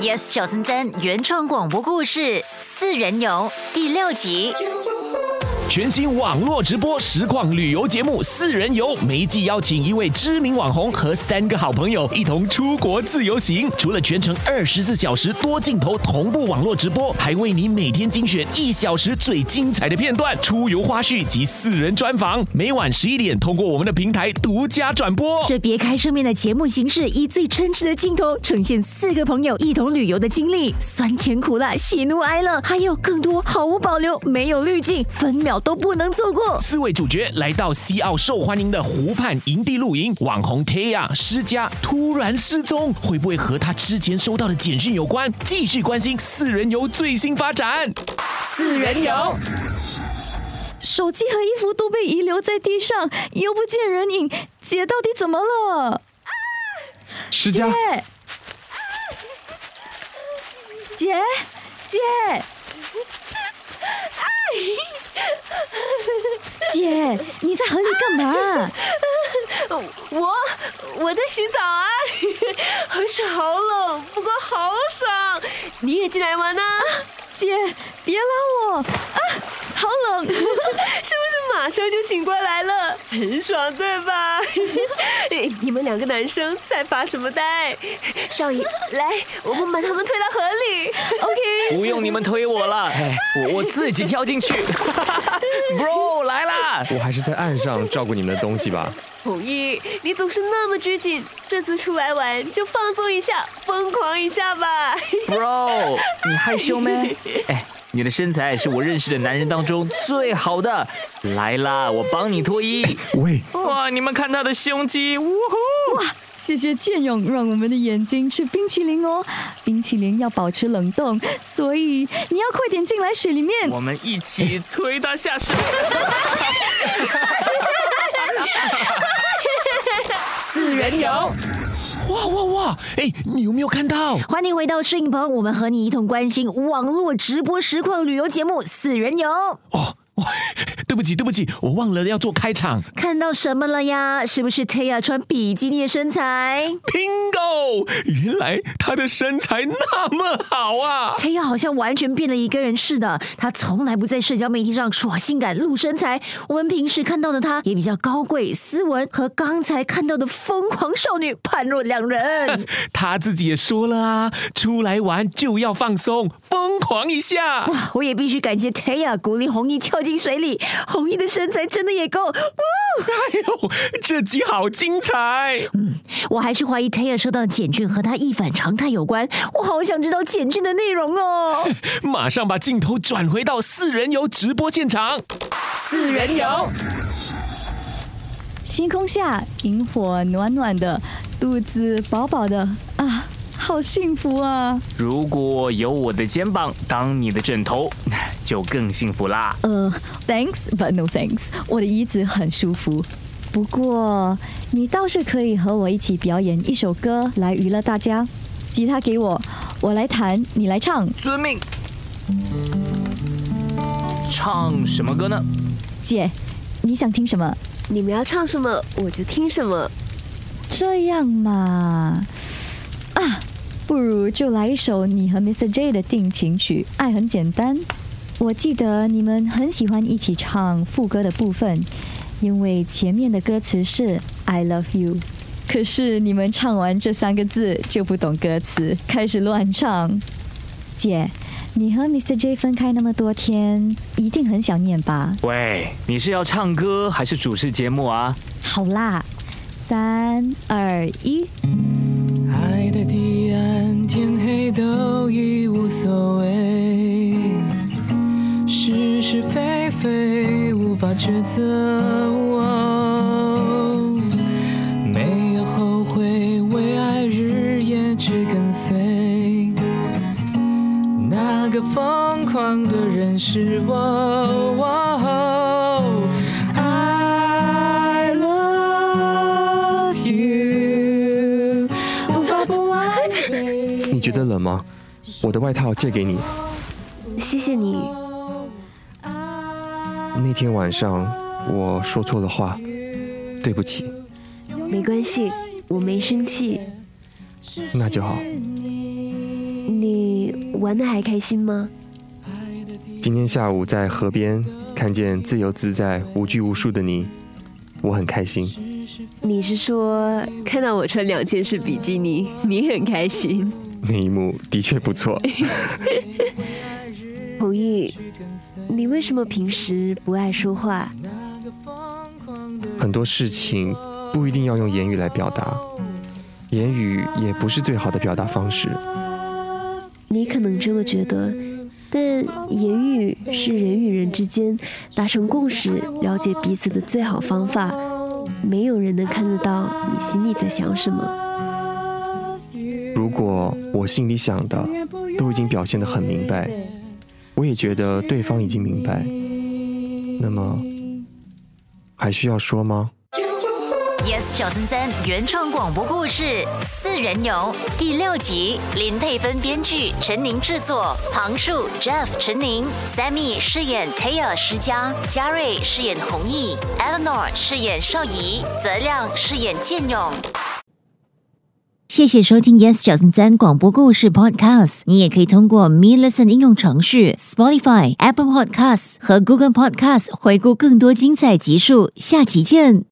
Yes 小森森原创广播故事《四人游》第六集。全新网络直播实况旅游节目《四人游》，每季邀请一位知名网红和三个好朋友一同出国自由行。除了全程二十四小时多镜头同步网络直播，还为你每天精选一小时最精彩的片段、出游花絮及四人专访。每晚十一点，通过我们的平台独家转播。这别开生面的节目形式，以最真实的镜头呈现四个朋友一同旅游的经历，酸甜苦辣、喜怒哀乐，还有更多毫无保留、没有滤镜，分秒都不能错过。四位主角来到西澳受欢迎的湖畔营地露营，网红 Tia 施佳突然失踪，会不会和他之前收到的简讯有关？继续关心四人游最新发展。四人游，手机和衣服都被遗留在地上，又不见人影，姐到底怎么了？施佳，姐，姐，姐，你在河里干嘛？我我在洗澡啊，河水好冷，不过好爽。你也进来玩呐、姐，别拉我！啊，好冷！是不是马上就醒过来了？很爽，对吧？你们两个男生在发什么呆？少爷，来，我们把他们推到河里。OK。不用你们推我了，哎，我我自己跳进去。Bro 来啦！我还是在岸上照顾你们的东西吧。弘毅，你总是那么拘谨，这次出来玩就放松一下，疯狂一下吧。Bro，你害羞没？哎，你的身材是我认识的男人当中最好的。来啦，我帮你脱衣。喂，哇，你们看他的胸肌，呜呼！谢谢建勇，让我们的眼睛吃冰淇淋哦。冰淇淋要保持冷冻，所以你要快点进来水里面。我们一起推他下水。四人游，哇哇哇！哎，你有没有看到？欢迎回到摄影棚，我们和你一同关心网络直播实况旅游节目《四人游》。哦，哇对不起对不起，我忘了要做开场。看到什么了呀？是不是 Taya 穿比基尼的身材 Bingo！原来她的身材那么好啊！！Taya 好像完全变了一个人似的，她从来不在社交媒体上耍性感露身材。我们平时看到的她也比较高贵斯文，和刚才看到的疯狂少女判若两人。她自己也说了啊，出来玩就要放松，疯狂一下。哇，我也必须感谢 Taya 鼓励红衣跳进水里，红衣的身材真的也够。呜哎呦，这集好精彩！嗯我还是怀疑 Taya 收到的简讯和他一反常态有关，我好想知道简讯的内容哦。马上把镜头转回到四人游直播现场。四人游，星空下，萤火暖暖的，肚子饱饱的啊，好幸福啊！如果有我的肩膀当你的枕头，就更幸福啦。呃，thanks but no thanks，我的椅子很舒服。不过你倒是可以和我一起表演一首歌来娱乐大家。吉他给我，我来弹，你来唱。遵命。唱什么歌呢？姐，你想听什么？你们要唱什么，我就听什么。这样嘛，啊，不如就来一首你和 Mr. J 的定情曲《爱很简单》。我记得你们很喜欢一起唱副歌的部分，因为前面的歌词是 I love you。可是你们唱完这三个字就不懂歌词，开始乱唱。姐，你和 Mr. J 分开那么多天，一定很想念吧？喂，你是要唱歌还是主持节目啊？好啦，三二一。爱的彼岸，天黑都已无所谓，是是非非无法抉择。哦没有后悔，为爱日夜去跟随。那个疯狂的人是我。哦 I love you，无法不爱你。你觉得冷吗？我的外套借给你。谢谢你。那天晚上我说错了话，对不起。没关系，我没生气。那就好。你玩的还开心吗？今天下午在河边看见自由自在、无拘无束的你，我很开心。你是说看到我穿两件式比基尼，你很开心？那一幕的确不错。弘毅，你为什么平时不爱说话？很多事情不一定要用言语来表达，言语也不是最好的表达方式。你可能这么觉得，但言语是人与人之间达成共识、了解彼此的最好方法。没有人能看得到你心里在想什么。如果我心里想的都已经表现得很明白，我也觉得对方已经明白，那么还需要说吗？Yes 九三三原创广播故事《四人游》第六集，林佩芬编剧，陈宁制作，庞树 Jeff 陈宁，Sammy 饰演 Taya 施佳，嘉瑞饰演弘毅，Eleanor 饰演邵怡，泽亮饰演建勇。谢谢收听 Yes 九三三广播故事 Podcast。你也可以通过 Me Listen 应用程序、Spotify、Apple Podcasts 和 Google Podcasts 回顾更多精彩集数。下期见。